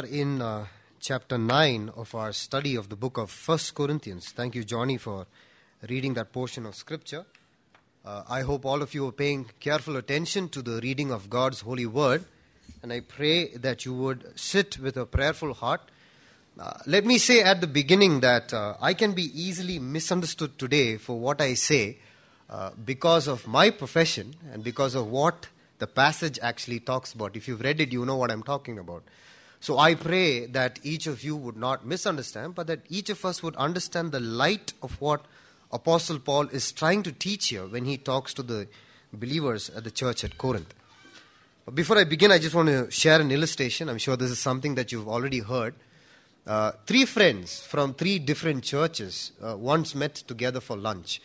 Are in uh, chapter 9 of our study of the book of First Corinthians. Thank you, Johnny, for reading that portion of scripture. Uh, I hope all of you are paying careful attention to the reading of God's holy word, and I pray that you would sit with a prayerful heart. Uh, let me say at the beginning that uh, I can be easily misunderstood today for what I say uh, because of my profession and because of what the passage actually talks about. If you've read it, you know what I'm talking about. So I pray that each of you would not misunderstand, but that each of us would understand the light of what Apostle Paul is trying to teach here when he talks to the believers at the church at Corinth. Before I begin, I just want to share an illustration. I'm sure this is something that you've already heard. Uh, three friends from three different churches uh, once met together for lunch.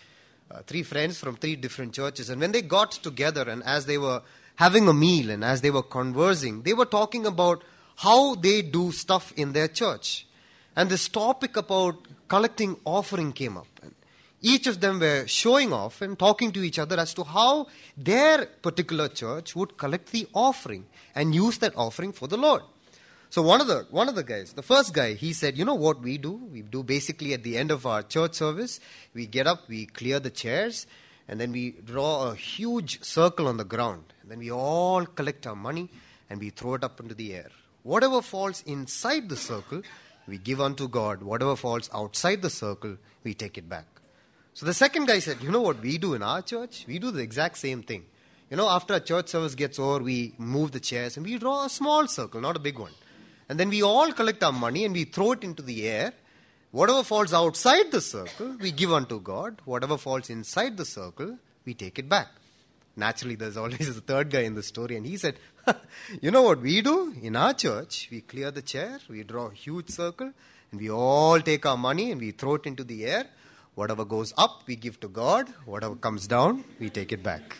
Uh, three friends from three different churches. And when they got together and as they were having a meal and as they were conversing, they were talking about how they do stuff in their church. And this topic about collecting offering came up. And each of them were showing off and talking to each other as to how their particular church would collect the offering and use that offering for the Lord. So one of the one of the guys, the first guy, he said, "You know what we do? We do basically at the end of our church service, we get up, we clear the chairs, and then we draw a huge circle on the ground, and then we all collect our money and we throw it up into the air. Whatever falls inside the circle, we give unto God. Whatever falls outside the circle, we take it back." So the second guy said, "You know what we do in our church? We do the exact same thing." You know, after a church service gets over, we move the chairs and we draw a small circle, not a big one. And then we all collect our money and we throw it into the air. Whatever falls outside the circle, we give unto God. Whatever falls inside the circle, we take it back. Naturally, there's always a third guy in the story, and he said, You know what we do? In our church, we clear the chair, we draw a huge circle, and we all take our money and we throw it into the air. Whatever goes up, we give to God. Whatever comes down, we take it back.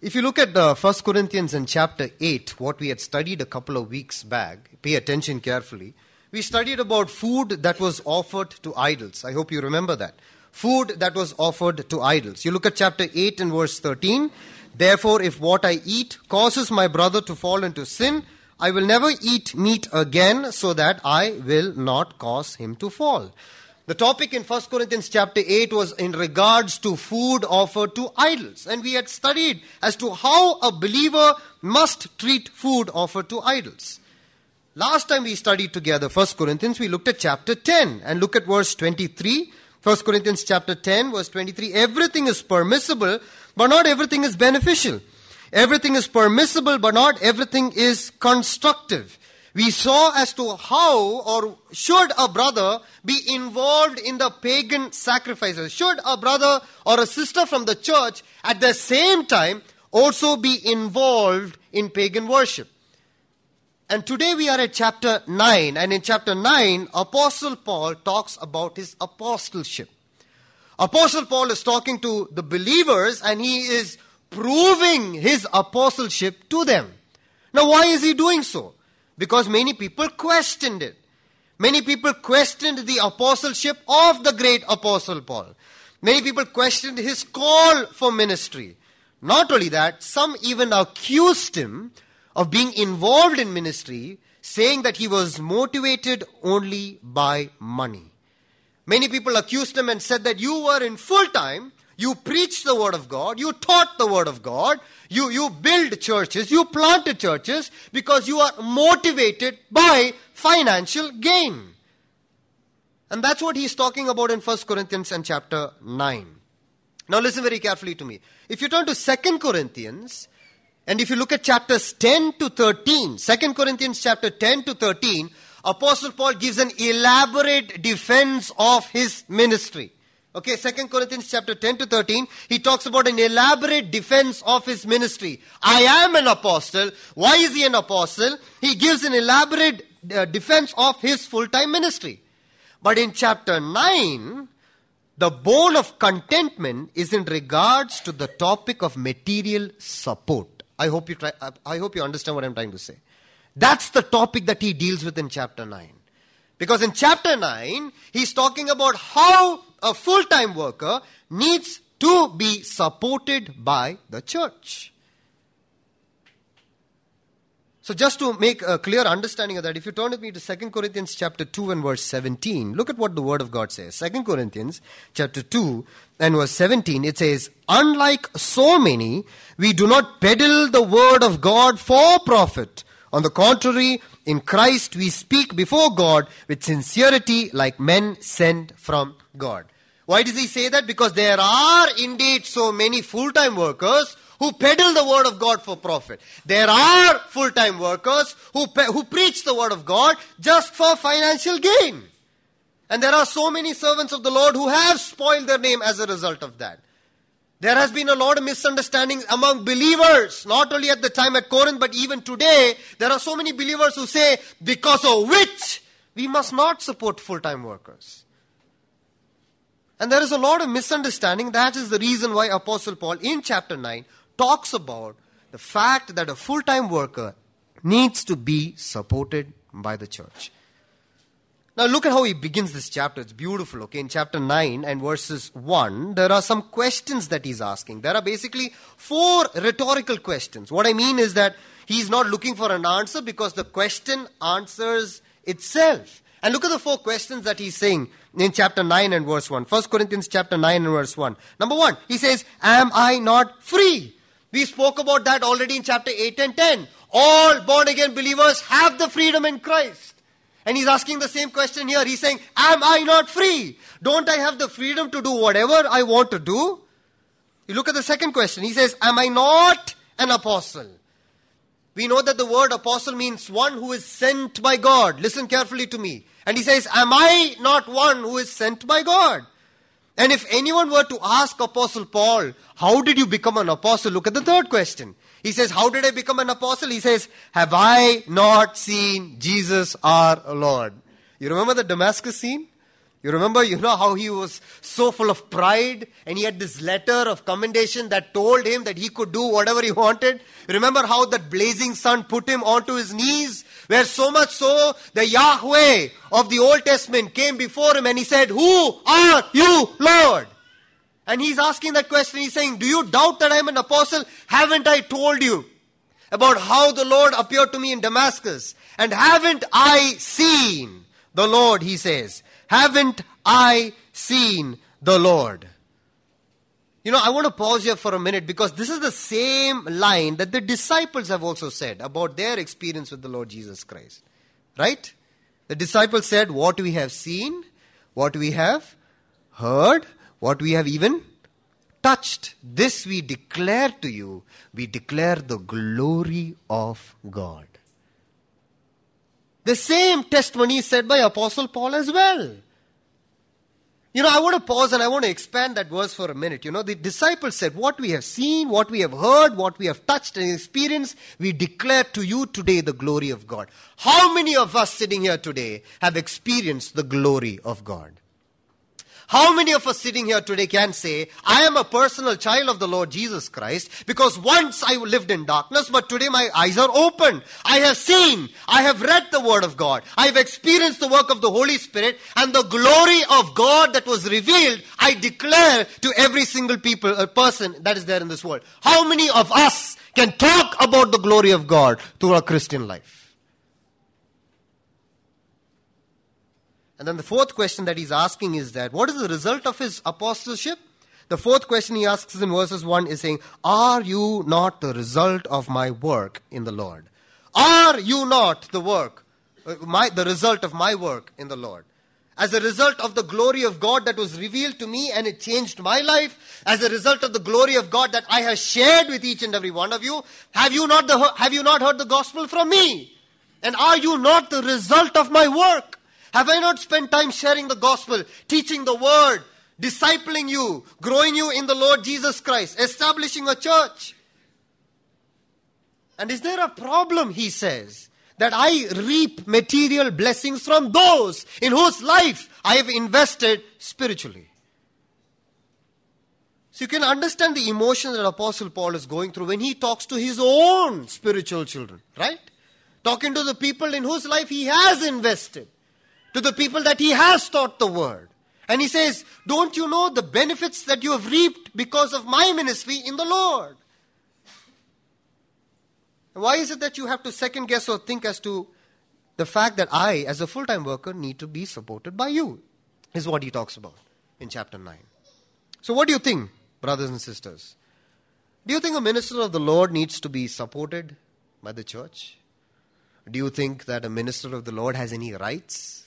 If you look at uh, 1 Corinthians in chapter 8, what we had studied a couple of weeks back, pay attention carefully. We studied about food that was offered to idols. I hope you remember that. Food that was offered to idols. You look at chapter 8 and verse 13. Therefore, if what I eat causes my brother to fall into sin, I will never eat meat again so that I will not cause him to fall. The topic in 1 Corinthians chapter 8 was in regards to food offered to idols. And we had studied as to how a believer must treat food offered to idols. Last time we studied together 1 Corinthians, we looked at chapter 10 and look at verse 23. 1 Corinthians chapter 10 verse 23. Everything is permissible, but not everything is beneficial. Everything is permissible, but not everything is constructive we saw as to how or should a brother be involved in the pagan sacrifices. Should a brother or a sister from the church at the same time also be involved in pagan worship? And today we are at chapter 9, and in chapter 9, Apostle Paul talks about his apostleship. Apostle Paul is talking to the believers and he is proving his apostleship to them. Now, why is he doing so? because many people questioned it. Many people questioned the apostleship of the great apostle Paul. Many people questioned his call for ministry. Not only that, some even accused him of being involved in ministry, saying that he was motivated only by money. Many people accused him and said that you were in full time, you preached the word of God, you taught the word of God, you, you build churches, you planted churches because you are motivated by financial gain. And that's what he's talking about in 1 Corinthians and chapter 9. Now listen very carefully to me. If you turn to 2 Corinthians, and if you look at chapters 10 to 13, 2 Corinthians chapter 10 to 13, Apostle Paul gives an elaborate defense of his ministry. Okay, Second Corinthians chapter 10 to 13, he talks about an elaborate defense of his ministry. I am an apostle. Why is he an apostle? He gives an elaborate uh, defense of his full-time ministry. But in chapter 9, the bone of contentment is in regards to the topic of material support. I hope you try, I hope you understand what I'm trying to say. That's the topic that he deals with in chapter 9. Because in chapter 9, he's talking about how a full time worker needs to be supported by the church. So just to make a clear understanding of that, if you turn with me to 2 Corinthians chapter 2 and verse 17, look at what the word of God says. 2 Corinthians chapter 2 and verse 17, it says, Unlike so many, we do not peddle the word of God for profit. On the contrary, in Christ we speak before God with sincerity like men sent from God. Why does he say that? Because there are indeed so many full-time workers who peddle the word of God for profit. There are full-time workers who, pe- who preach the word of God just for financial gain. And there are so many servants of the Lord who have spoiled their name as a result of that. There has been a lot of misunderstandings among believers, not only at the time at Corinth, but even today. There are so many believers who say, because of which we must not support full-time workers. And there is a lot of misunderstanding. That is the reason why Apostle Paul in chapter 9 talks about the fact that a full time worker needs to be supported by the church. Now, look at how he begins this chapter. It's beautiful, okay? In chapter 9 and verses 1, there are some questions that he's asking. There are basically four rhetorical questions. What I mean is that he's not looking for an answer because the question answers itself. And look at the four questions that he's saying in chapter 9 and verse 1. 1 Corinthians chapter 9 and verse 1. Number 1, he says, Am I not free? We spoke about that already in chapter 8 and 10. All born again believers have the freedom in Christ. And he's asking the same question here. He's saying, Am I not free? Don't I have the freedom to do whatever I want to do? You look at the second question. He says, Am I not an apostle? We know that the word apostle means one who is sent by God. Listen carefully to me. And he says, Am I not one who is sent by God? And if anyone were to ask Apostle Paul, How did you become an apostle? Look at the third question. He says, How did I become an apostle? He says, Have I not seen Jesus our Lord? You remember the Damascus scene? You remember, you know how he was so full of pride and he had this letter of commendation that told him that he could do whatever he wanted? Remember how that blazing sun put him onto his knees? Where so much so, the Yahweh of the Old Testament came before him and he said, Who are you, Lord? And he's asking that question. He's saying, Do you doubt that I'm an apostle? Haven't I told you about how the Lord appeared to me in Damascus? And haven't I seen the Lord, he says. Haven't I seen the Lord? You know, I want to pause here for a minute because this is the same line that the disciples have also said about their experience with the Lord Jesus Christ. Right? The disciples said, What we have seen, what we have heard, what we have even touched, this we declare to you. We declare the glory of God. The same testimony is said by Apostle Paul as well. You know, I want to pause and I want to expand that verse for a minute. You know, the disciples said, What we have seen, what we have heard, what we have touched and experienced, we declare to you today the glory of God. How many of us sitting here today have experienced the glory of God? How many of us sitting here today can say, I am a personal child of the Lord Jesus Christ because once I lived in darkness, but today my eyes are open. I have seen, I have read the Word of God, I have experienced the work of the Holy Spirit, and the glory of God that was revealed, I declare to every single people, a person that is there in this world. How many of us can talk about the glory of God through our Christian life? And then the fourth question that he's asking is that what is the result of his apostleship? The fourth question he asks in verses 1 is saying, Are you not the result of my work in the Lord? Are you not the work, uh, my, the result of my work in the Lord? As a result of the glory of God that was revealed to me and it changed my life, as a result of the glory of God that I have shared with each and every one of you, have you not, the, have you not heard the gospel from me? And are you not the result of my work? Have I not spent time sharing the gospel, teaching the word, discipling you, growing you in the Lord Jesus Christ, establishing a church? And is there a problem, he says, that I reap material blessings from those in whose life I have invested spiritually? So you can understand the emotion that Apostle Paul is going through when he talks to his own spiritual children, right? Talking to the people in whose life he has invested to the people that he has taught the word. And he says, Don't you know the benefits that you have reaped because of my ministry in the Lord? Why is it that you have to second guess or think as to the fact that I, as a full time worker, need to be supported by you? Is what he talks about in chapter 9. So, what do you think, brothers and sisters? Do you think a minister of the Lord needs to be supported by the church? Do you think that a minister of the Lord has any rights?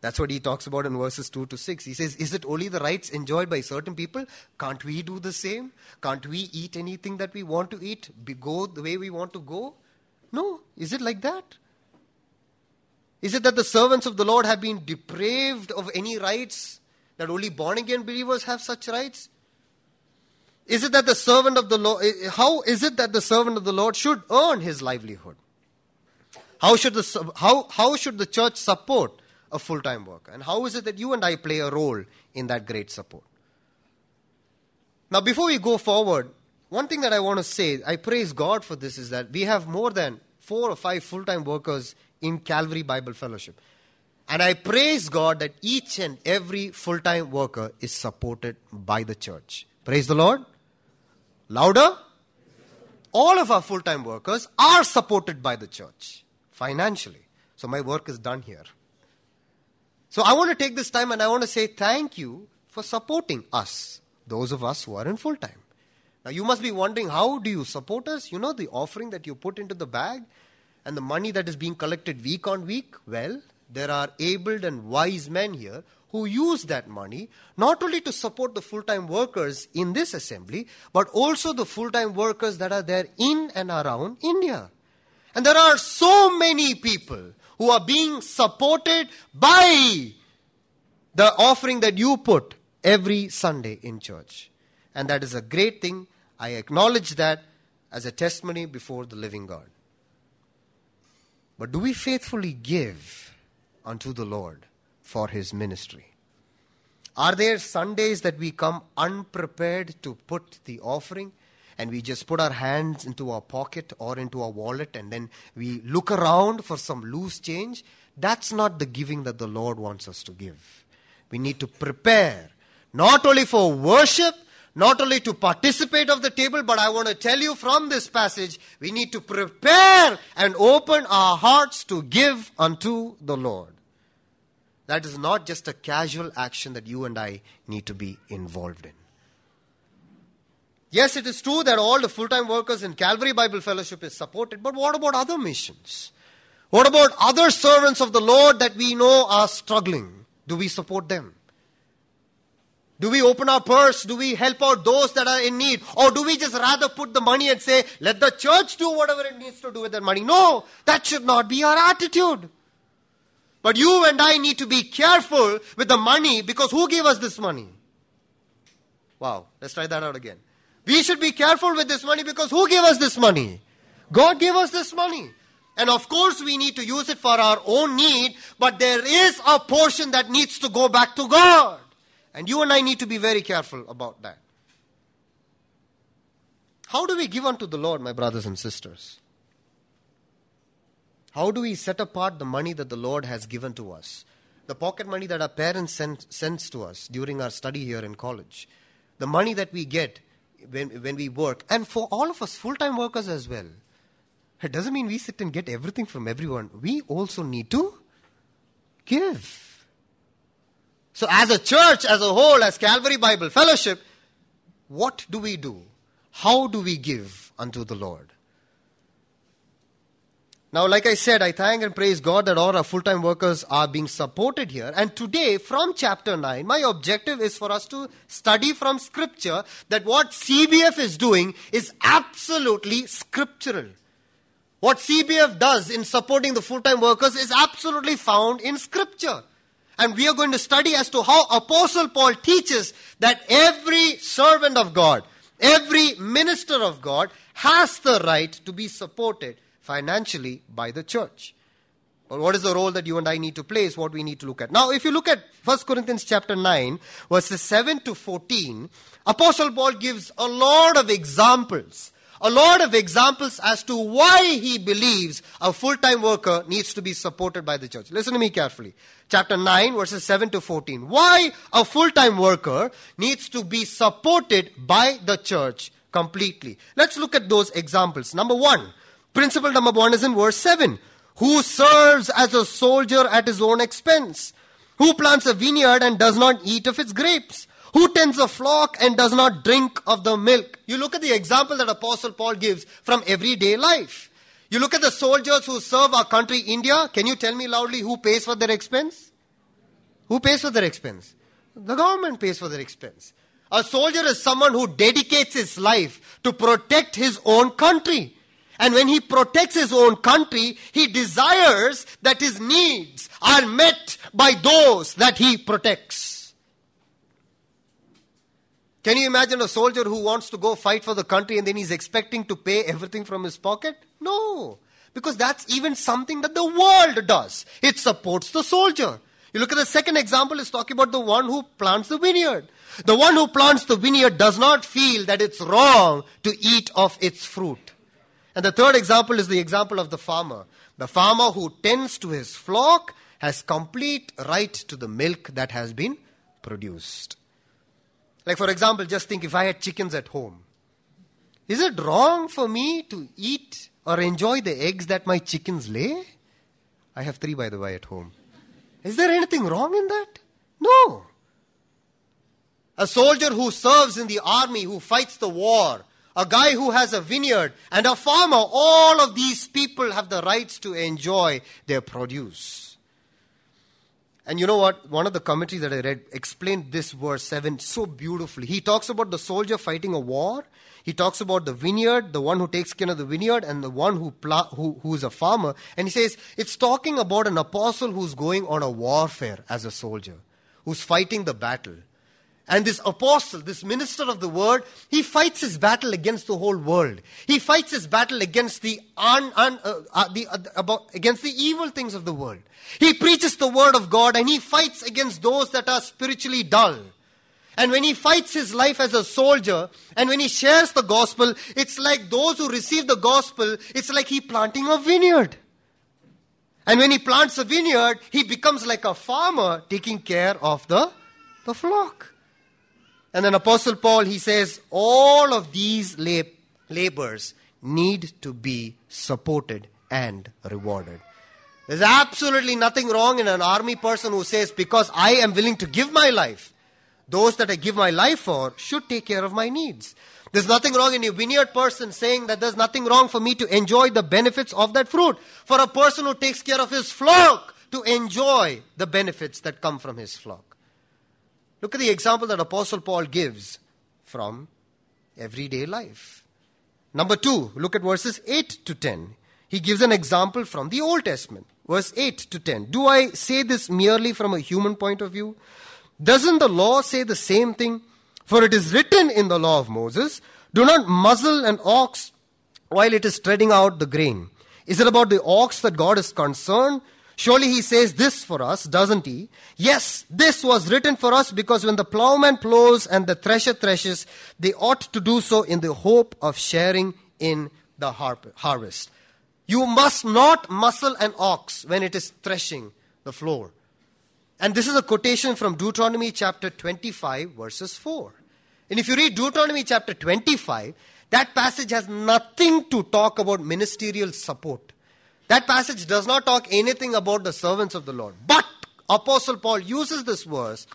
That's what he talks about in verses 2 to 6. He says, Is it only the rights enjoyed by certain people? Can't we do the same? Can't we eat anything that we want to eat? Be, go the way we want to go? No. Is it like that? Is it that the servants of the Lord have been depraved of any rights? That only born again believers have such rights? Is it that the servant of the Lord, eh, how is it that the servant of the Lord should earn his livelihood? How should the, how, how should the church support a full time worker? And how is it that you and I play a role in that great support? Now, before we go forward, one thing that I want to say, I praise God for this, is that we have more than four or five full time workers in Calvary Bible Fellowship. And I praise God that each and every full time worker is supported by the church. Praise the Lord. Louder. All of our full time workers are supported by the church financially. So my work is done here. So I want to take this time and I want to say thank you for supporting us, those of us who are in full time. Now you must be wondering how do you support us? You know the offering that you put into the bag and the money that is being collected week on week? Well, there are able and wise men here who use that money not only to support the full time workers in this assembly, but also the full time workers that are there in and around India. And there are so many people who are being supported by the offering that you put every Sunday in church. And that is a great thing. I acknowledge that as a testimony before the living God. But do we faithfully give unto the Lord for his ministry? Are there Sundays that we come unprepared to put the offering? And we just put our hands into our pocket or into our wallet and then we look around for some loose change, that's not the giving that the Lord wants us to give. We need to prepare not only for worship, not only to participate of the table, but I want to tell you from this passage, we need to prepare and open our hearts to give unto the Lord. That is not just a casual action that you and I need to be involved in. Yes, it is true that all the full time workers in Calvary Bible Fellowship is supported, but what about other missions? What about other servants of the Lord that we know are struggling? Do we support them? Do we open our purse? Do we help out those that are in need? Or do we just rather put the money and say, let the church do whatever it needs to do with that money? No, that should not be our attitude. But you and I need to be careful with the money because who gave us this money? Wow, let's try that out again. We should be careful with this money because who gave us this money? God gave us this money. And of course, we need to use it for our own need, but there is a portion that needs to go back to God. And you and I need to be very careful about that. How do we give unto the Lord, my brothers and sisters? How do we set apart the money that the Lord has given to us? The pocket money that our parents send, sends to us during our study here in college. The money that we get when, when we work, and for all of us full time workers as well, it doesn't mean we sit and get everything from everyone. We also need to give. So, as a church, as a whole, as Calvary Bible Fellowship, what do we do? How do we give unto the Lord? Now, like I said, I thank and praise God that all our full time workers are being supported here. And today, from chapter 9, my objective is for us to study from scripture that what CBF is doing is absolutely scriptural. What CBF does in supporting the full time workers is absolutely found in scripture. And we are going to study as to how Apostle Paul teaches that every servant of God, every minister of God has the right to be supported financially by the church. But what is the role that you and I need to play is what we need to look at. Now, if you look at 1 Corinthians chapter 9, verses 7 to 14, Apostle Paul gives a lot of examples. A lot of examples as to why he believes a full time worker needs to be supported by the church. Listen to me carefully. Chapter 9, verses 7 to 14. Why a full time worker needs to be supported by the church completely. Let's look at those examples. Number one, Principle number one is in verse 7. Who serves as a soldier at his own expense? Who plants a vineyard and does not eat of its grapes? Who tends a flock and does not drink of the milk? You look at the example that Apostle Paul gives from everyday life. You look at the soldiers who serve our country, India. Can you tell me loudly who pays for their expense? Who pays for their expense? The government pays for their expense. A soldier is someone who dedicates his life to protect his own country. And when he protects his own country, he desires that his needs are met by those that he protects. Can you imagine a soldier who wants to go fight for the country and then he's expecting to pay everything from his pocket? No. Because that's even something that the world does. It supports the soldier. You look at the second example, it's talking about the one who plants the vineyard. The one who plants the vineyard does not feel that it's wrong to eat of its fruit. And the third example is the example of the farmer. The farmer who tends to his flock has complete right to the milk that has been produced. Like, for example, just think if I had chickens at home. Is it wrong for me to eat or enjoy the eggs that my chickens lay? I have three, by the way, at home. Is there anything wrong in that? No. A soldier who serves in the army, who fights the war, a guy who has a vineyard, and a farmer, all of these people have the rights to enjoy their produce. And you know what? One of the commentaries that I read explained this verse 7 so beautifully. He talks about the soldier fighting a war. He talks about the vineyard, the one who takes care of the vineyard, and the one who, pl- who, who is a farmer. And he says it's talking about an apostle who's going on a warfare as a soldier, who's fighting the battle. And this apostle, this minister of the word, he fights his battle against the whole world. He fights his battle against the, un, un, uh, uh, the uh, about, against the evil things of the world. He preaches the word of God and he fights against those that are spiritually dull. And when he fights his life as a soldier and when he shares the gospel, it's like those who receive the gospel, it's like he planting a vineyard. And when he plants a vineyard, he becomes like a farmer taking care of the, the flock. And then Apostle Paul, he says, all of these lab- labors need to be supported and rewarded. There's absolutely nothing wrong in an army person who says, because I am willing to give my life, those that I give my life for should take care of my needs. There's nothing wrong in a vineyard person saying that there's nothing wrong for me to enjoy the benefits of that fruit. For a person who takes care of his flock to enjoy the benefits that come from his flock. Look at the example that Apostle Paul gives from everyday life. Number two, look at verses 8 to 10. He gives an example from the Old Testament. Verse 8 to 10. Do I say this merely from a human point of view? Doesn't the law say the same thing? For it is written in the law of Moses, do not muzzle an ox while it is treading out the grain. Is it about the ox that God is concerned? Surely he says this for us, doesn't he? Yes, this was written for us because when the plowman plows and the thresher threshes, they ought to do so in the hope of sharing in the harvest. You must not muzzle an ox when it is threshing the floor. And this is a quotation from Deuteronomy chapter 25, verses 4. And if you read Deuteronomy chapter 25, that passage has nothing to talk about ministerial support. That passage does not talk anything about the servants of the Lord. But Apostle Paul uses this verse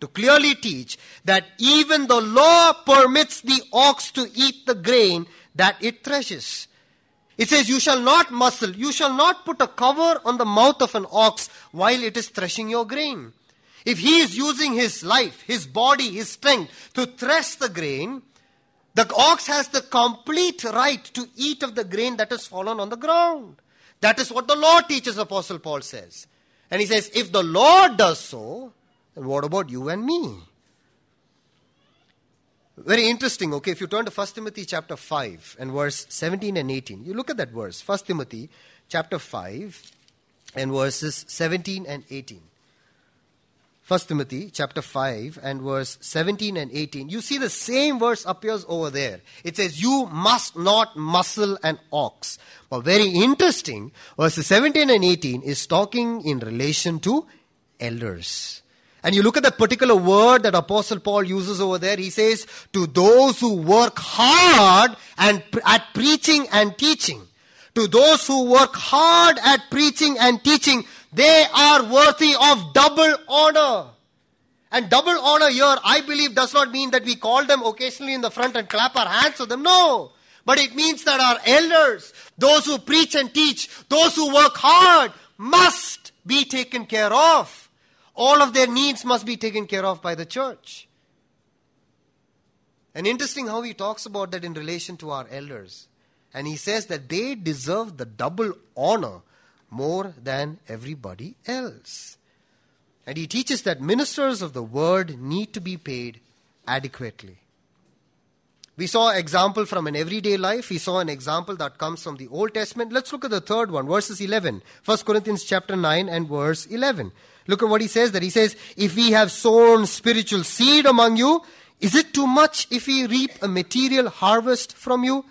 to clearly teach that even the law permits the ox to eat the grain that it threshes. It says, You shall not muzzle, you shall not put a cover on the mouth of an ox while it is threshing your grain. If he is using his life, his body, his strength to thresh the grain, the ox has the complete right to eat of the grain that has fallen on the ground. That is what the law teaches, Apostle Paul says. And he says, if the Lord does so, then what about you and me? Very interesting, okay? If you turn to 1 Timothy chapter 5 and verse 17 and 18, you look at that verse. 1 Timothy chapter 5 and verses 17 and 18. 1 Timothy chapter 5 and verse 17 and 18. You see the same verse appears over there. It says, You must not muzzle an ox. But very interesting, verses 17 and 18 is talking in relation to elders. And you look at the particular word that Apostle Paul uses over there. He says, To those who work hard and at preaching and teaching To those who work hard at preaching and teaching, they are worthy of double honor. And double honor here, I believe, does not mean that we call them occasionally in the front and clap our hands to them. No. But it means that our elders, those who preach and teach, those who work hard, must be taken care of. All of their needs must be taken care of by the church. And interesting how he talks about that in relation to our elders. And he says that they deserve the double honor more than everybody else. And he teaches that ministers of the word need to be paid adequately. We saw an example from an everyday life. We saw an example that comes from the Old Testament. Let's look at the third one, verses 11. 1 Corinthians chapter 9 and verse 11. Look at what he says there. He says, If we have sown spiritual seed among you, is it too much if we reap a material harvest from you?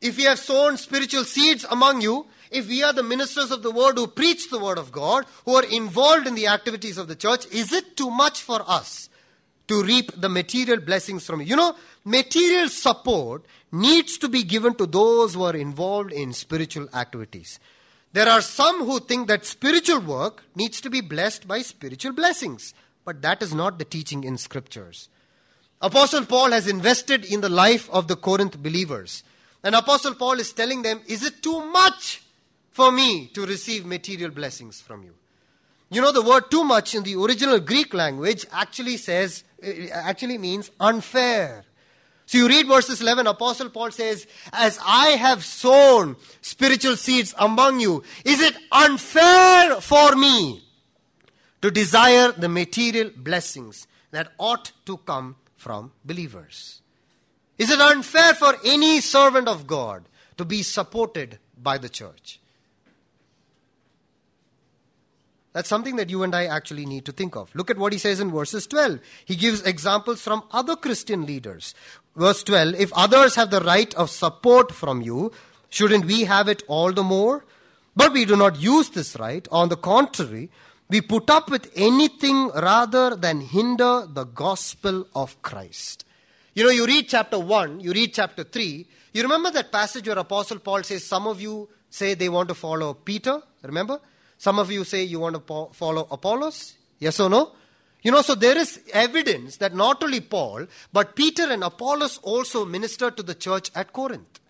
If we have sown spiritual seeds among you, if we are the ministers of the word who preach the word of God, who are involved in the activities of the church, is it too much for us to reap the material blessings from you? Know, material support needs to be given to those who are involved in spiritual activities. There are some who think that spiritual work needs to be blessed by spiritual blessings, but that is not the teaching in scriptures. Apostle Paul has invested in the life of the Corinth believers. And Apostle Paul is telling them, Is it too much for me to receive material blessings from you? You know, the word too much in the original Greek language actually says, eh, actually means unfair. So you read verses 11, Apostle Paul says, As I have sown spiritual seeds among you, is it unfair for me to desire the material blessings that ought to come from believers? Is it unfair for any servant of God to be supported by the church? That's something that you and I actually need to think of. Look at what he says in verses 12. He gives examples from other Christian leaders. Verse 12 If others have the right of support from you, shouldn't we have it all the more? But we do not use this right. On the contrary, we put up with anything rather than hinder the gospel of Christ. You know, you read chapter 1, you read chapter 3. You remember that passage where Apostle Paul says, Some of you say they want to follow Peter. Remember? Some of you say you want to follow Apollos. Yes or no? You know, so there is evidence that not only Paul, but Peter and Apollos also ministered to the church at Corinth.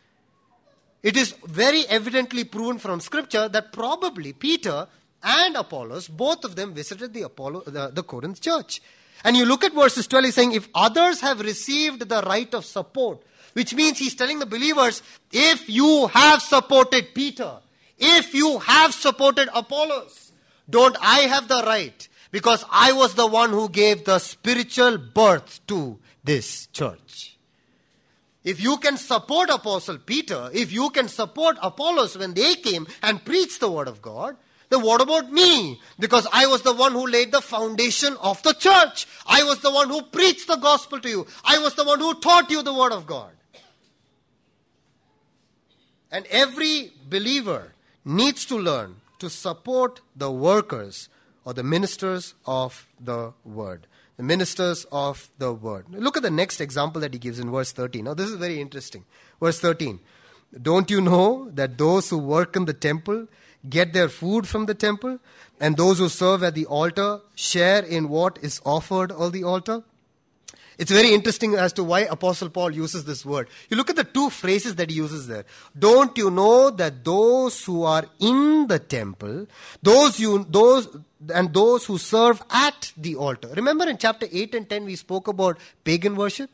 It is very evidently proven from scripture that probably Peter and Apollos, both of them visited the, Apollo, the, the Corinth church. And you look at verses 12, he's saying, if others have received the right of support, which means he's telling the believers, if you have supported Peter, if you have supported Apollos, don't I have the right? Because I was the one who gave the spiritual birth to this church. If you can support Apostle Peter, if you can support Apollos when they came and preached the word of God, then what about me? Because I was the one who laid the foundation of the church. I was the one who preached the gospel to you. I was the one who taught you the word of God. And every believer needs to learn to support the workers or the ministers of the word. The ministers of the word. Look at the next example that he gives in verse 13. Now, this is very interesting. Verse 13. Don't you know that those who work in the temple get their food from the temple, and those who serve at the altar share in what is offered on the altar? It's very interesting as to why Apostle Paul uses this word. You look at the two phrases that he uses there. Don't you know that those who are in the temple, those you, those, and those who serve at the altar. Remember in chapter 8 and 10 we spoke about pagan worship?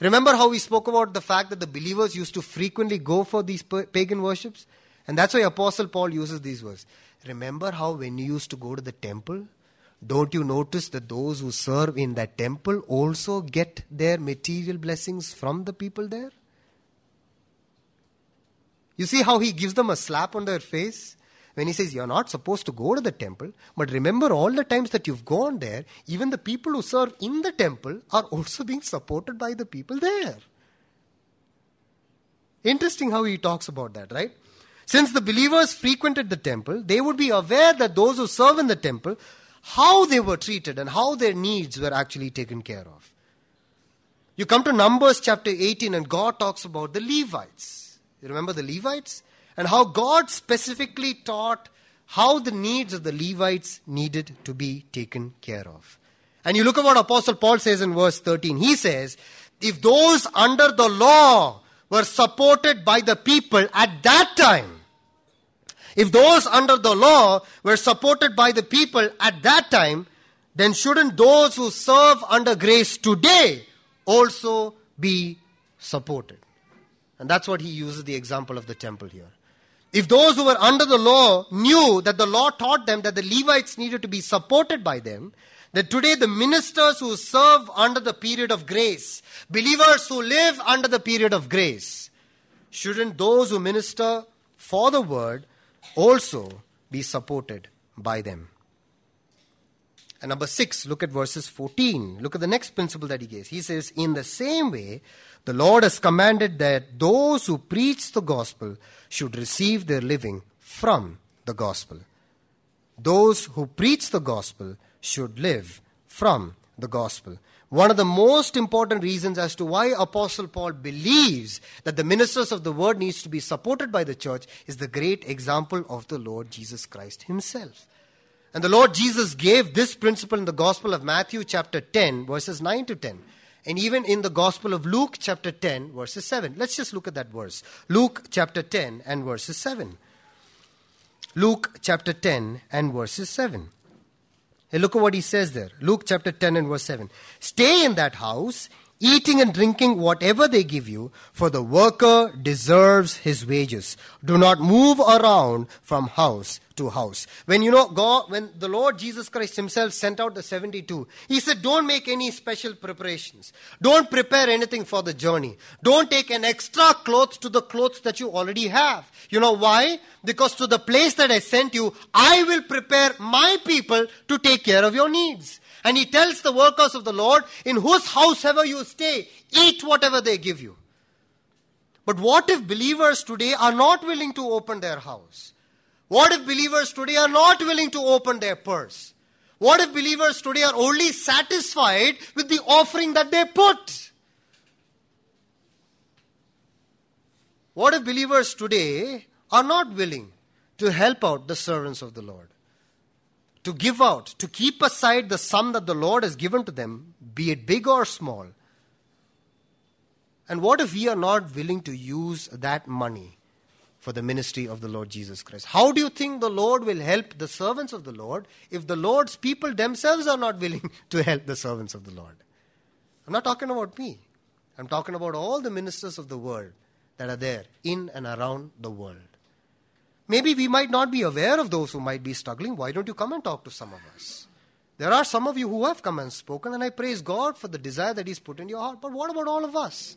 Remember how we spoke about the fact that the believers used to frequently go for these pagan worships? And that's why Apostle Paul uses these words. Remember how when you used to go to the temple, don't you notice that those who serve in that temple also get their material blessings from the people there? You see how he gives them a slap on their face? When he says, You're not supposed to go to the temple, but remember all the times that you've gone there, even the people who serve in the temple are also being supported by the people there. Interesting how he talks about that, right? Since the believers frequented the temple, they would be aware that those who serve in the temple how they were treated and how their needs were actually taken care of. You come to Numbers chapter 18, and God talks about the Levites. You remember the Levites? and how God specifically taught how the needs of the Levites needed to be taken care of. And you look at what Apostle Paul says in verse 13. He says, If those under the law were supported by the people at that time, if those under the law were supported by the people at that time, then shouldn't those who serve under grace today also be supported? And that's what he uses the example of the temple here. If those who were under the law knew that the law taught them that the Levites needed to be supported by them, that today the ministers who serve under the period of grace, believers who live under the period of grace, shouldn't those who minister for the word also be supported by them? And number six, look at verses 14. Look at the next principle that he gives. He says, In the same way, the Lord has commanded that those who preach the gospel should receive their living from the gospel. Those who preach the gospel should live from the gospel. One of the most important reasons as to why Apostle Paul believes that the ministers of the word needs to be supported by the church is the great example of the Lord Jesus Christ himself. And the Lord Jesus gave this principle in the Gospel of Matthew, chapter 10, verses 9 to 10. And even in the Gospel of Luke, chapter 10, verses 7. Let's just look at that verse. Luke, chapter 10, and verses 7. Luke, chapter 10, and verses 7. Hey, look at what he says there. Luke, chapter 10, and verse 7. Stay in that house eating and drinking whatever they give you, for the worker deserves his wages. Do not move around from house to house. When you know God, when the Lord Jesus Christ himself sent out the 72, he said, don't make any special preparations. Don't prepare anything for the journey. Don't take an extra cloth to the clothes that you already have. You know why? Because to the place that I sent you, I will prepare my people to take care of your needs. And he tells the workers of the Lord, in whose house ever you stay, eat whatever they give you. But what if believers today are not willing to open their house? What if believers today are not willing to open their purse? What if believers today are only satisfied with the offering that they put? What if believers today are not willing to help out the servants of the Lord? To give out, to keep aside the sum that the Lord has given to them, be it big or small. And what if we are not willing to use that money for the ministry of the Lord Jesus Christ? How do you think the Lord will help the servants of the Lord if the Lord's people themselves are not willing to help the servants of the Lord? I'm not talking about me. I'm talking about all the ministers of the world that are there in and around the world. Maybe we might not be aware of those who might be struggling. Why don't you come and talk to some of us? There are some of you who have come and spoken, and I praise God for the desire that He's put in your heart. But what about all of us?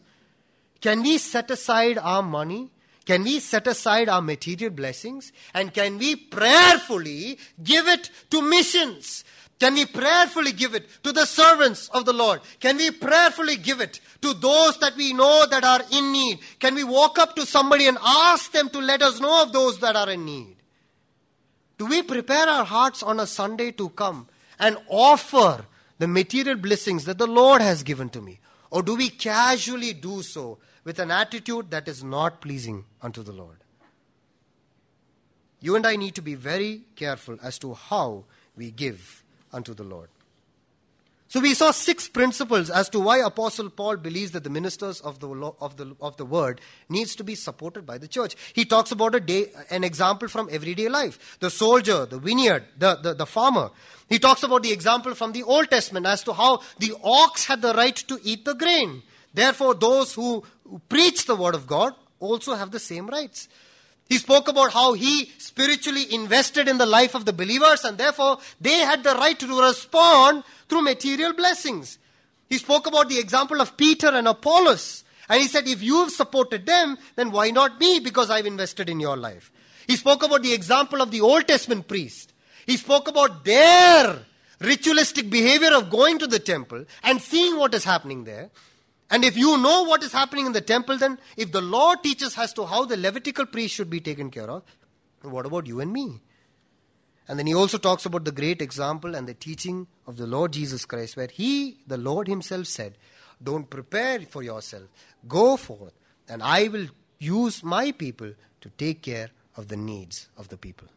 Can we set aside our money? Can we set aside our material blessings? And can we prayerfully give it to missions? Can we prayerfully give it to the servants of the Lord? Can we prayerfully give it to those that we know that are in need? Can we walk up to somebody and ask them to let us know of those that are in need? Do we prepare our hearts on a Sunday to come and offer the material blessings that the Lord has given to me? Or do we casually do so with an attitude that is not pleasing unto the Lord? You and I need to be very careful as to how we give unto the Lord. So we saw six principles as to why Apostle Paul believes that the ministers of the, of the, of the word needs to be supported by the church. He talks about a day, an example from everyday life. The soldier, the vineyard, the, the, the farmer. He talks about the example from the Old Testament as to how the ox had the right to eat the grain. Therefore, those who preach the word of God also have the same rights. He spoke about how he spiritually invested in the life of the believers and therefore they had the right to respond through material blessings. He spoke about the example of Peter and Apollos. And he said, if you've supported them, then why not me? Because I've invested in your life. He spoke about the example of the Old Testament priest. He spoke about their ritualistic behavior of going to the temple and seeing what is happening there. And if you know what is happening in the temple, then if the law teaches as to how the Levitical priest should be taken care of, what about you and me? And then he also talks about the great example and the teaching of the Lord Jesus Christ, where he, the Lord himself, said, Don't prepare for yourself, go forth, and I will use my people to take care of the needs of the people.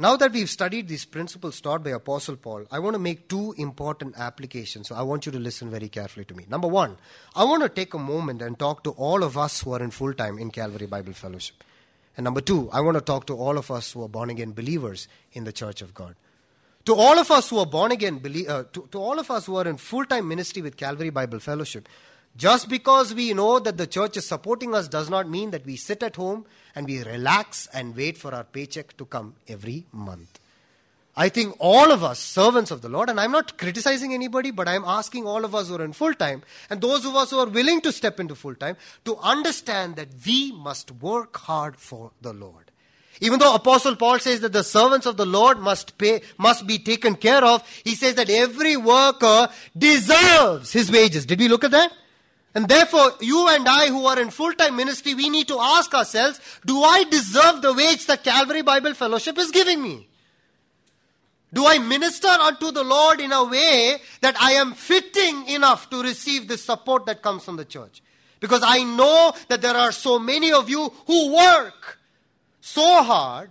Now that we've studied these principles taught by Apostle Paul, I want to make two important applications. So I want you to listen very carefully to me. Number one, I want to take a moment and talk to all of us who are in full time in Calvary Bible Fellowship. And number two, I want to talk to all of us who are born again believers in the Church of God. To all of us who are born again, uh, to, to all of us who are in full time ministry with Calvary Bible Fellowship, just because we know that the church is supporting us does not mean that we sit at home and we relax and wait for our paycheck to come every month. I think all of us, servants of the Lord, and I'm not criticizing anybody, but I'm asking all of us who are in full time and those of us who are willing to step into full time to understand that we must work hard for the Lord. Even though Apostle Paul says that the servants of the Lord must pay, must be taken care of, he says that every worker deserves his wages. Did we look at that? And therefore, you and I who are in full time ministry, we need to ask ourselves do I deserve the wage that Calvary Bible Fellowship is giving me? Do I minister unto the Lord in a way that I am fitting enough to receive the support that comes from the church? Because I know that there are so many of you who work so hard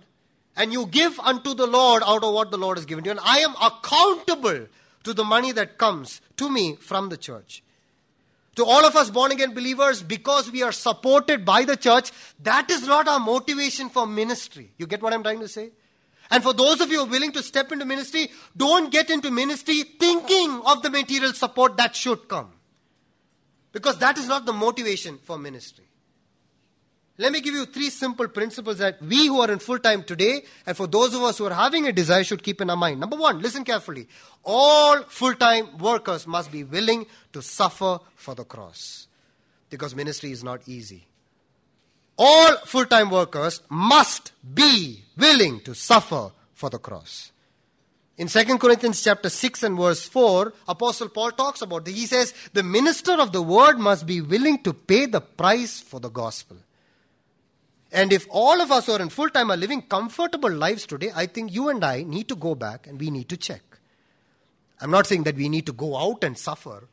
and you give unto the Lord out of what the Lord has given you. And I am accountable to the money that comes to me from the church to all of us born again believers, because we are supported by the church, that is not our motivation for ministry. You get what I'm trying to say? And for those of you who are willing to step into ministry, don't get into ministry thinking of the material support that should come. Because that is not the motivation for ministry. Let me give you three simple principles that we who are in full time today, and for those of us who are having a desire, should keep in our mind. Number one, listen carefully. All full time workers must be willing to suffer for the cross. Because ministry is not easy. All full time workers must be willing to suffer for the cross. In 2 Corinthians chapter 6 and verse 4, Apostle Paul talks about this. He says, The minister of the word must be willing to pay the price for the gospel. And if all of us who are in full time are living comfortable lives today, I think you and I need to go back and we need to check. I'm not saying that we need to go out and suffer,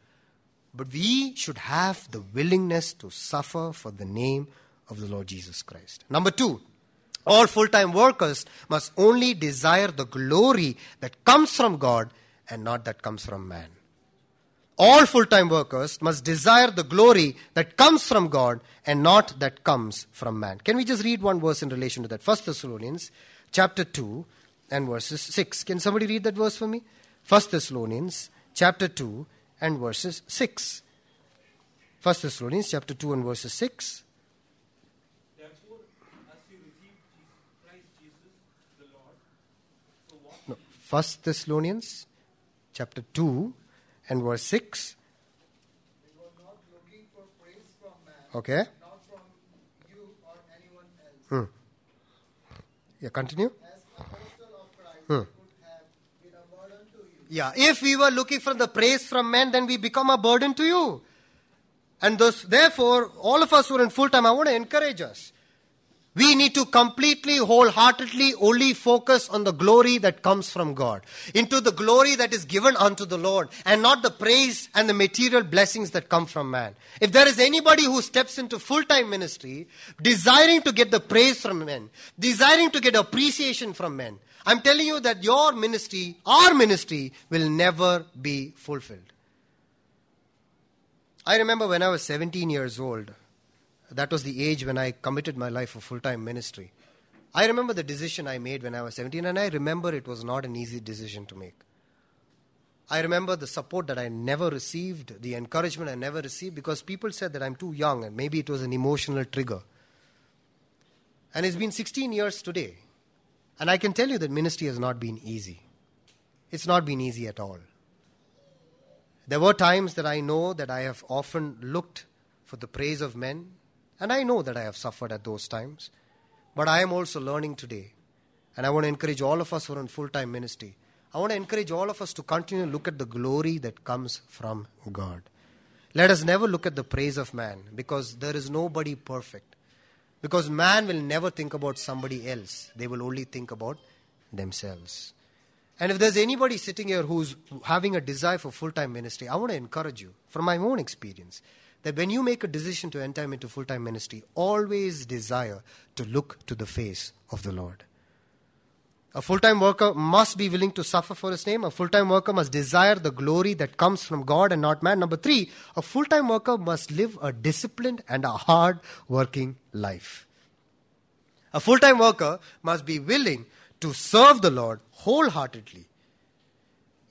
but we should have the willingness to suffer for the name of the Lord Jesus Christ. Number two, all full time workers must only desire the glory that comes from God and not that comes from man all full time workers must desire the glory that comes from God and not that comes from man. Can we just read one verse in relation to that? First Thessalonians chapter 2 and verses 6. Can somebody read that verse for me? First Thessalonians chapter 2 and verses 6. First Thessalonians chapter 2 and verses 6. No, First Thessalonians chapter 2 and verse 6. Okay. Hmm. Yeah, continue. Hmm. Yeah, if we were looking for the praise from men, then we become a burden to you. And thus, therefore, all of us who are in full time, I want to encourage us. We need to completely, wholeheartedly only focus on the glory that comes from God, into the glory that is given unto the Lord, and not the praise and the material blessings that come from man. If there is anybody who steps into full time ministry, desiring to get the praise from men, desiring to get appreciation from men, I'm telling you that your ministry, our ministry, will never be fulfilled. I remember when I was 17 years old, that was the age when I committed my life for full time ministry. I remember the decision I made when I was 17, and I remember it was not an easy decision to make. I remember the support that I never received, the encouragement I never received, because people said that I'm too young, and maybe it was an emotional trigger. And it's been 16 years today. And I can tell you that ministry has not been easy. It's not been easy at all. There were times that I know that I have often looked for the praise of men, and I know that I have suffered at those times. But I am also learning today. And I want to encourage all of us who are in full time ministry. I want to encourage all of us to continue to look at the glory that comes from God. Let us never look at the praise of man because there is nobody perfect. Because man will never think about somebody else, they will only think about themselves. And if there's anybody sitting here who's having a desire for full time ministry, I want to encourage you from my own experience that when you make a decision to enter into full time ministry, always desire to look to the face of the Lord. A full time worker must be willing to suffer for his name. A full time worker must desire the glory that comes from God and not man. Number three, a full time worker must live a disciplined and a hard working life. A full time worker must be willing to serve the Lord wholeheartedly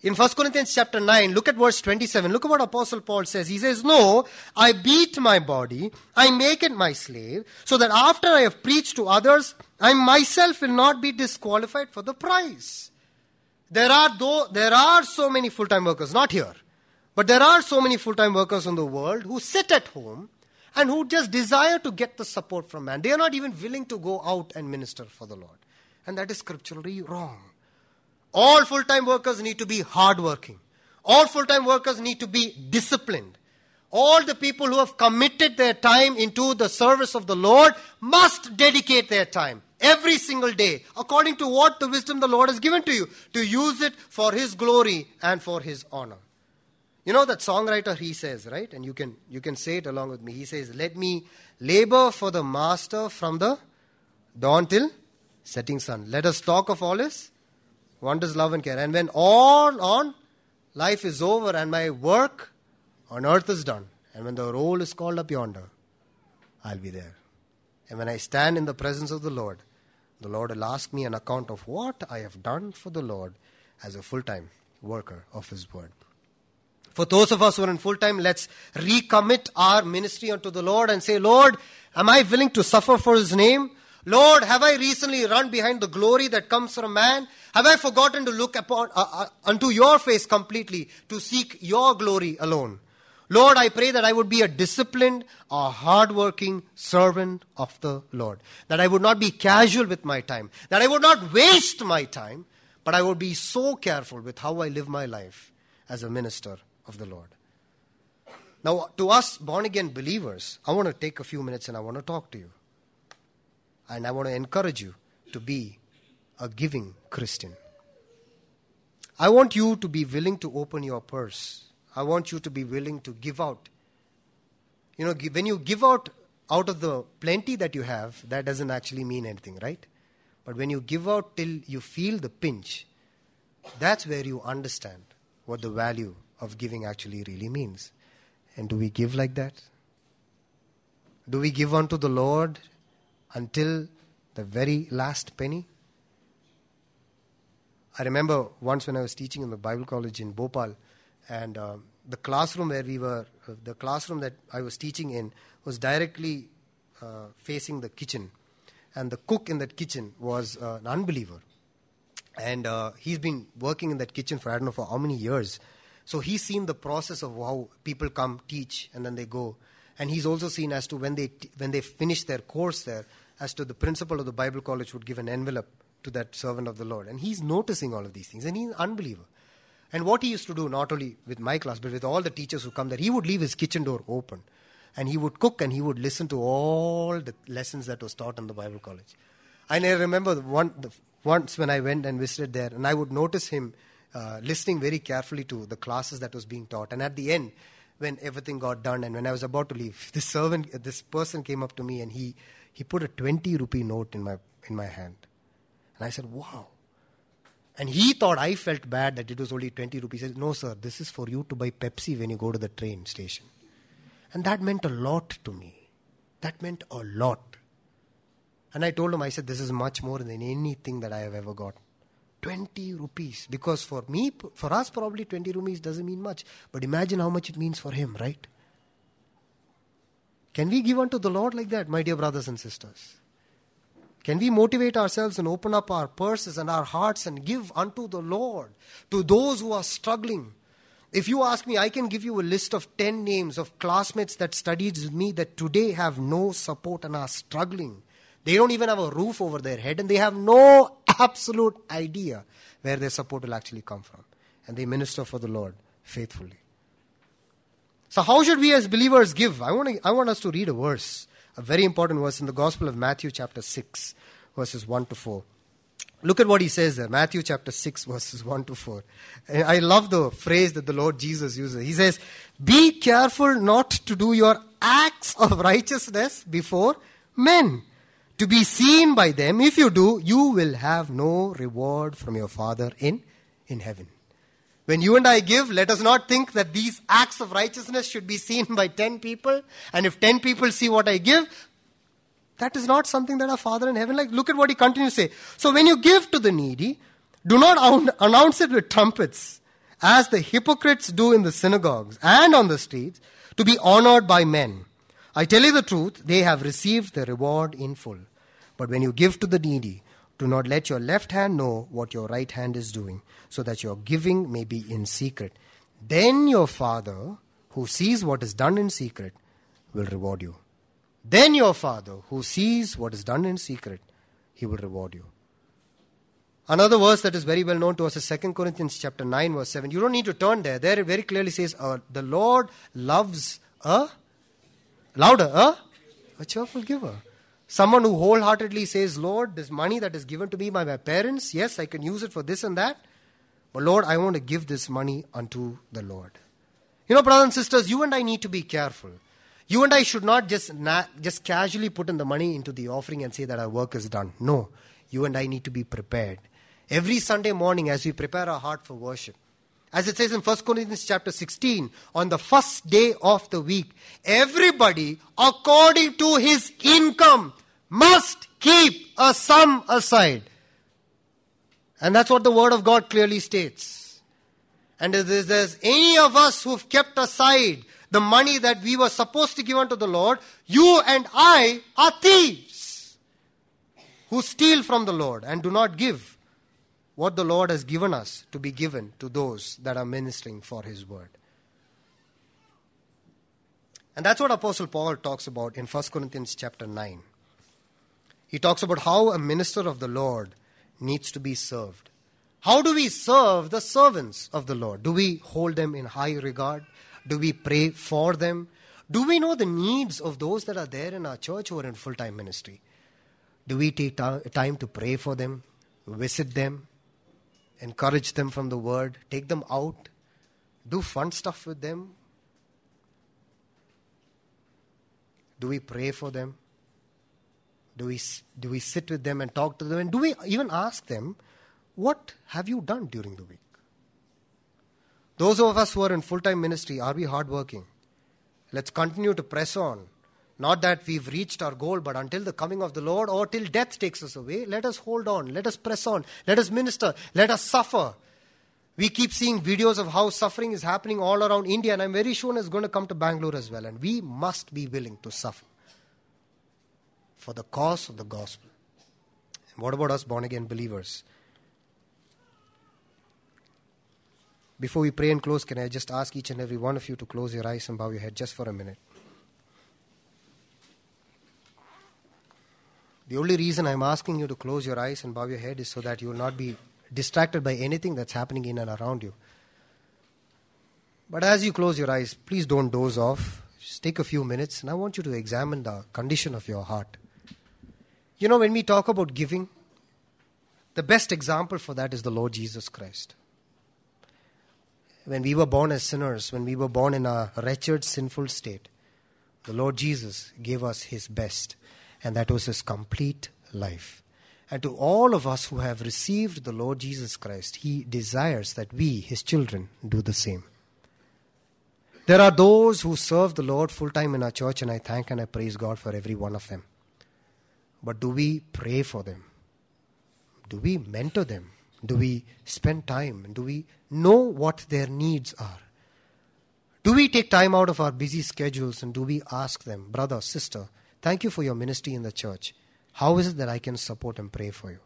in 1 Corinthians chapter 9, look at verse 27. Look at what Apostle Paul says. He says, No, I beat my body, I make it my slave, so that after I have preached to others, I myself will not be disqualified for the prize. There are, though, there are so many full time workers, not here, but there are so many full time workers in the world who sit at home and who just desire to get the support from man. They are not even willing to go out and minister for the Lord. And that is scripturally wrong. All full time workers need to be hardworking. All full time workers need to be disciplined. All the people who have committed their time into the service of the Lord must dedicate their time every single day according to what the wisdom the Lord has given to you to use it for His glory and for His honor. You know that songwriter he says, right? And you can you can say it along with me. He says, "Let me labor for the master from the dawn till setting sun. Let us talk of all his wonders, love, and care. And when all on life is over and my work on earth is done, and when the roll is called up yonder, I'll be there. And when I stand in the presence of the Lord, the Lord will ask me an account of what I have done for the Lord as a full time worker of His word. For those of us who are in full time, let's recommit our ministry unto the Lord and say, Lord, am I willing to suffer for His name? Lord, have I recently run behind the glory that comes from man? Have I forgotten to look upon uh, uh, unto your face completely to seek your glory alone? Lord, I pray that I would be a disciplined, a hardworking servant of the Lord. That I would not be casual with my time. That I would not waste my time, but I would be so careful with how I live my life as a minister of the Lord. Now, to us born again believers, I want to take a few minutes and I want to talk to you. And I want to encourage you to be a giving Christian. I want you to be willing to open your purse. I want you to be willing to give out. You know, when you give out out of the plenty that you have, that doesn't actually mean anything, right? But when you give out till you feel the pinch, that's where you understand what the value of giving actually really means. And do we give like that? Do we give unto the Lord until the very last penny? I remember once when I was teaching in the Bible college in Bhopal, and um, the classroom where we were, uh, the classroom that I was teaching in was directly uh, facing the kitchen. And the cook in that kitchen was uh, an unbeliever. And uh, he's been working in that kitchen for I don't know for how many years. So he's seen the process of how people come teach and then they go. And he's also seen as to when they, t- when they finish their course there, as to the principal of the Bible college would give an envelope to that servant of the Lord. And he's noticing all of these things, and he's an unbeliever. And what he used to do, not only with my class, but with all the teachers who come there, he would leave his kitchen door open. And he would cook and he would listen to all the lessons that was taught in the Bible college. And I remember one, the, once when I went and visited there, and I would notice him uh, listening very carefully to the classes that was being taught. And at the end, when everything got done and when I was about to leave, this servant, this person came up to me and he, he put a 20 rupee note in my, in my hand. And I said, wow. And he thought I felt bad that it was only 20 rupees. He said, no, sir, this is for you to buy Pepsi when you go to the train station. And that meant a lot to me. That meant a lot. And I told him, I said, this is much more than anything that I have ever got. 20 rupees. Because for me, for us, probably 20 rupees doesn't mean much. But imagine how much it means for him, right? Can we give unto the Lord like that, my dear brothers and sisters? Can we motivate ourselves and open up our purses and our hearts and give unto the Lord to those who are struggling? If you ask me, I can give you a list of 10 names of classmates that studied with me that today have no support and are struggling. They don't even have a roof over their head and they have no absolute idea where their support will actually come from. And they minister for the Lord faithfully. So, how should we as believers give? I want, to, I want us to read a verse a very important verse in the Gospel of Matthew, chapter 6, verses 1 to 4. Look at what he says there Matthew chapter 6, verses 1 to 4. And I love the phrase that the Lord Jesus uses. He says, Be careful not to do your acts of righteousness before men, to be seen by them. If you do, you will have no reward from your Father in, in heaven. When you and I give, let us not think that these acts of righteousness should be seen by 10 people. And if 10 people see what I give, that is not something that our Father in heaven like. Look at what he continues to say. So when you give to the needy, do not announce it with trumpets, as the hypocrites do in the synagogues and on the streets, to be honored by men. I tell you the truth, they have received the reward in full. But when you give to the needy, do not let your left hand know what your right hand is doing, so that your giving may be in secret. Then your Father, who sees what is done in secret, will reward you. Then your Father, who sees what is done in secret, he will reward you. Another verse that is very well known to us is 2 Corinthians chapter 9 verse 7. You don't need to turn there. There it very clearly says, uh, the Lord loves a, louder, a, a cheerful giver. Someone who wholeheartedly says, Lord, this money that is given to me by my parents, yes, I can use it for this and that. But Lord, I want to give this money unto the Lord. You know, brothers and sisters, you and I need to be careful. You and I should not just, na- just casually put in the money into the offering and say that our work is done. No, you and I need to be prepared. Every Sunday morning, as we prepare our heart for worship, as it says in 1 Corinthians chapter 16, on the first day of the week, everybody, according to his income, must keep a sum aside. And that's what the Word of God clearly states. And if there's any of us who've kept aside the money that we were supposed to give unto the Lord, you and I are thieves who steal from the Lord and do not give what the Lord has given us to be given to those that are ministering for His word. And that's what Apostle Paul talks about in 1 Corinthians chapter 9. He talks about how a minister of the Lord needs to be served. How do we serve the servants of the Lord? Do we hold them in high regard? Do we pray for them? Do we know the needs of those that are there in our church who are in full time ministry? Do we take time to pray for them, visit them, encourage them from the word, take them out, do fun stuff with them? Do we pray for them? Do we, do we sit with them and talk to them? And do we even ask them, What have you done during the week? Those of us who are in full time ministry, are we hardworking? Let's continue to press on. Not that we've reached our goal, but until the coming of the Lord or till death takes us away, let us hold on, let us press on, let us minister, let us suffer. We keep seeing videos of how suffering is happening all around India, and I'm very sure it's going to come to Bangalore as well. And we must be willing to suffer for the cause of the gospel. And what about us born again believers? Before we pray and close, can I just ask each and every one of you to close your eyes and bow your head just for a minute? The only reason I'm asking you to close your eyes and bow your head is so that you will not be distracted by anything that's happening in and around you. But as you close your eyes, please don't doze off. Just take a few minutes and I want you to examine the condition of your heart. You know, when we talk about giving, the best example for that is the Lord Jesus Christ. When we were born as sinners, when we were born in a wretched, sinful state, the Lord Jesus gave us His best and that was his complete life. And to all of us who have received the Lord Jesus Christ, he desires that we, his children, do the same. There are those who serve the Lord full time in our church, and I thank and I praise God for every one of them. But do we pray for them? Do we mentor them? Do we spend time? Do we know what their needs are? Do we take time out of our busy schedules and do we ask them, brother, sister, Thank you for your ministry in the church. How is it that I can support and pray for you?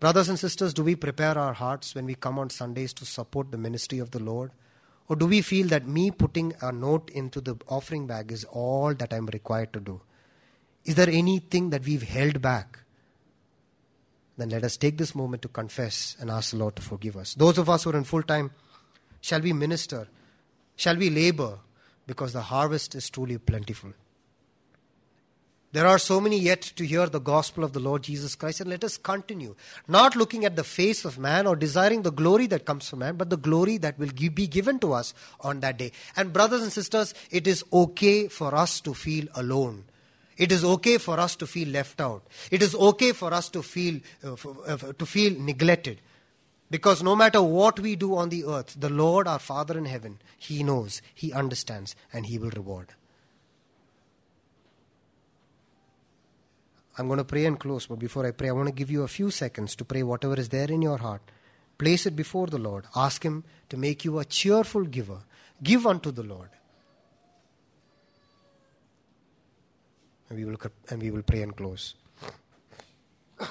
Brothers and sisters, do we prepare our hearts when we come on Sundays to support the ministry of the Lord? Or do we feel that me putting a note into the offering bag is all that I'm required to do? Is there anything that we've held back? Then let us take this moment to confess and ask the Lord to forgive us. Those of us who are in full time, shall we minister? Shall we labor? Because the harvest is truly plentiful. There are so many yet to hear the gospel of the Lord Jesus Christ, and let us continue, not looking at the face of man or desiring the glory that comes from man, but the glory that will be given to us on that day. And, brothers and sisters, it is okay for us to feel alone. It is okay for us to feel left out. It is okay for us to feel, uh, f- uh, to feel neglected. Because no matter what we do on the earth, the Lord our Father in heaven, He knows, He understands, and He will reward. I'm going to pray and close, but before I pray, I want to give you a few seconds to pray whatever is there in your heart. Place it before the Lord. Ask Him to make you a cheerful giver. Give unto the Lord. And we will, and we will pray and close.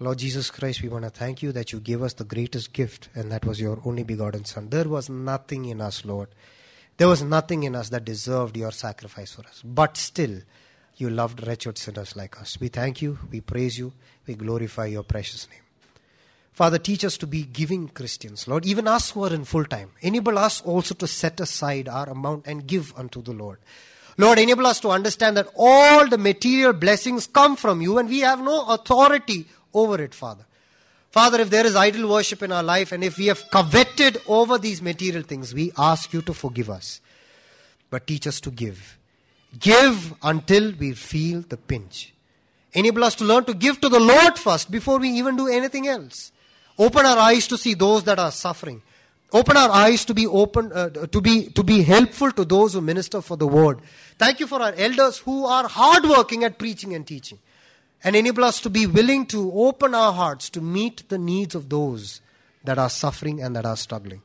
Lord Jesus Christ, we want to thank you that you gave us the greatest gift, and that was your only begotten Son. There was nothing in us, Lord. There was nothing in us that deserved your sacrifice for us. But still, you loved wretched sinners like us. We thank you, we praise you, we glorify your precious name. Father, teach us to be giving Christians, Lord, even us who are in full time. Enable us also to set aside our amount and give unto the Lord. Lord, enable us to understand that all the material blessings come from you and we have no authority over it, Father. Father, if there is idol worship in our life and if we have coveted over these material things, we ask you to forgive us. But teach us to give. Give until we feel the pinch. Enable us to learn to give to the Lord first before we even do anything else. Open our eyes to see those that are suffering. Open our eyes to be open, uh, to be to be helpful to those who minister for the word. Thank you for our elders who are hardworking at preaching and teaching and enable us to be willing to open our hearts to meet the needs of those that are suffering and that are struggling.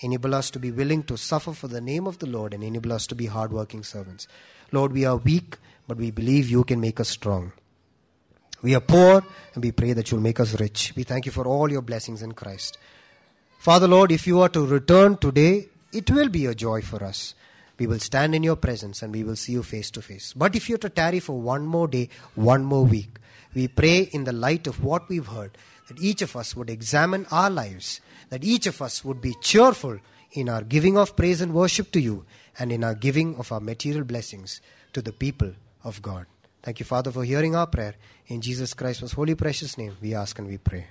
Enable us to be willing to suffer for the name of the Lord and enable us to be hardworking servants. Lord, we are weak, but we believe you can make us strong. We are poor, and we pray that you'll make us rich. We thank you for all your blessings in Christ. Father, Lord, if you are to return today, it will be a joy for us. We will stand in your presence and we will see you face to face. But if you're to tarry for one more day, one more week, we pray in the light of what we've heard that each of us would examine our lives, that each of us would be cheerful in our giving of praise and worship to you, and in our giving of our material blessings to the people of God. Thank you, Father, for hearing our prayer. In Jesus Christ's holy, precious name, we ask and we pray.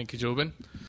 Thank you, Jobin.